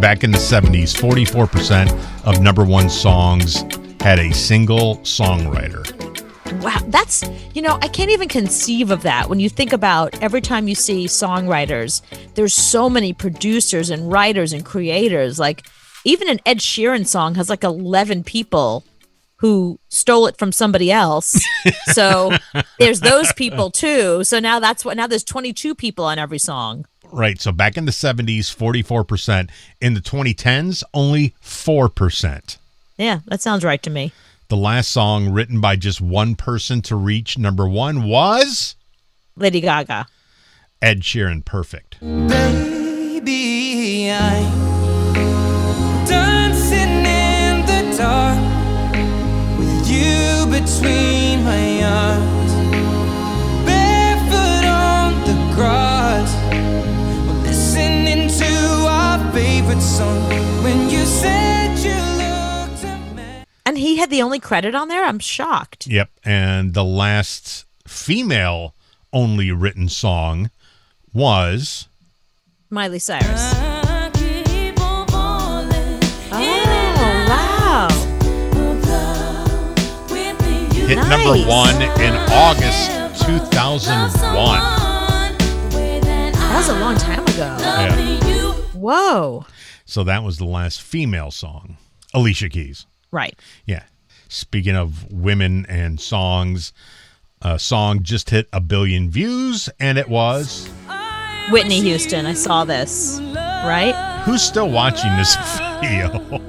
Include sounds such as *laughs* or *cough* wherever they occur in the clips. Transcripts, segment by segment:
back in the 70s, 44% of number one songs had a single songwriter. Wow, that's, you know, I can't even conceive of that. When you think about every time you see songwriters, there's so many producers and writers and creators. Like, even an Ed Sheeran song has like 11 people who stole it from somebody else. *laughs* So there's those people too. So now that's what, now there's 22 people on every song. Right. So back in the 70s, 44%. In the 2010s, only 4%. Yeah, that sounds right to me. The last song written by just one person to reach number one was Lady Gaga. Ed Sheeran, Perfect. Baby, I'm dancing in the dark with you between favorite song. When you said you looked a mess. And he had the only credit on there? I'm shocked. Yep. And the last female only written song was Miley Cyrus. I keep on falling Oh, wow. hit number one in August 2001. That was a long time ago. Yeah. Whoa. So that was the last female song. Alicia Keys. Right. Yeah. Speaking of women and songs, a song just hit a billion views, and it was. Whitney Houston. I saw this. Right? Who's still watching this *laughs* video?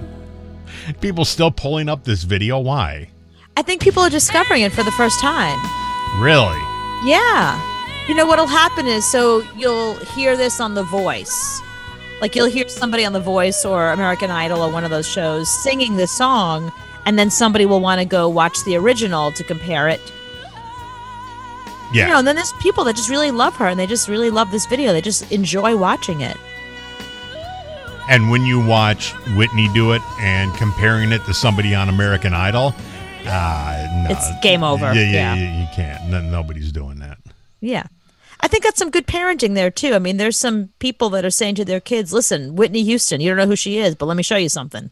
People still pulling up this video. Why? I think people are discovering it for the first time. Really? Yeah. You know what'll happen is so you'll hear this on The Voice. Like you'll hear somebody on The Voice or American Idol or one of those shows singing this song, and then somebody will want to go watch the original to compare it. Yeah. You know, and then there's people that just really love her and they just really love this video. They just enjoy watching it. And when you watch Whitney do it and comparing it to somebody on American Idol, uh, no. It's game over. Yeah, yeah, Yeah. yeah, you can't. No, nobody's doing that. Yeah. I think that's some good parenting there too. I mean, there's some people that are saying to their kids, "Listen, Whitney Houston, you don't know who she is, but let me show you something."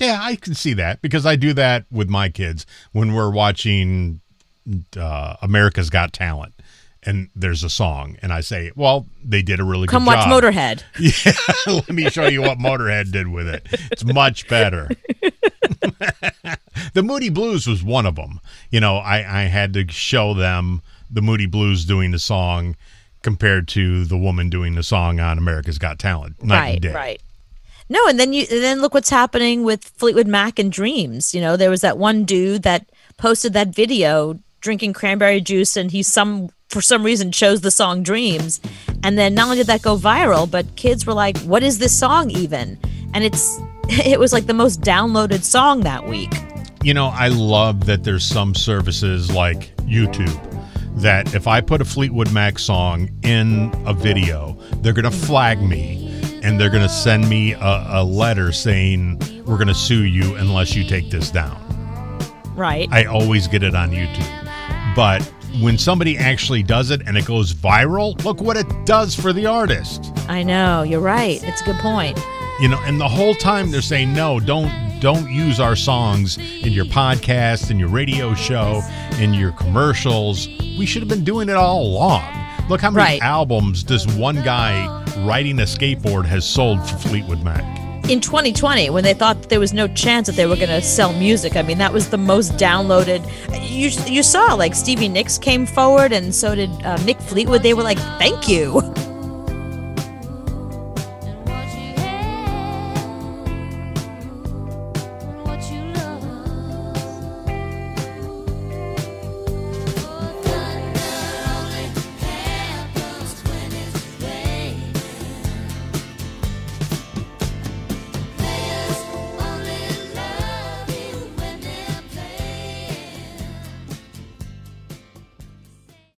Yeah, I can see that because I do that with my kids when we're watching uh, America's Got Talent. And there's a song, and I say, "Well, they did a really Come good watch job." Motorhead. *laughs* Yeah, let me show you what Motorhead did with it. It's much better. *laughs* the Moody Blues was one of them. You know, I, I had to show them the Moody Blues doing the song compared to the woman doing the song on America's Got Talent. Night right, right. No, and then you and then look what's happening with Fleetwood Mac and Dreams. You know, there was that one dude that posted that video drinking cranberry juice, and he some for some reason chose the song Dreams, and then not only did that go viral, but kids were like, "What is this song even?" And it's *laughs* it was like the most downloaded song that week. You know, I love that there's some services like YouTube that if I put a Fleetwood Mac song in a video, they're going to flag me and they're going to send me a, a letter saying, We're going to sue you unless you take this down. Right. I always get it on YouTube. But when somebody actually does it and it goes viral, look what it does for the artist. I know. You're right. It's a good point. You know, and the whole time they're saying no, don't don't use our songs in your podcast, in your radio show, in your commercials. We should have been doing it all along. Look how many Right. albums this one guy riding a skateboard has sold for Fleetwood Mac. in 2020 when they thought that there was no chance that they were going to sell music i mean that was the most downloaded you you saw like stevie nicks came forward and so did uh, mick fleetwood they were like thank you *laughs*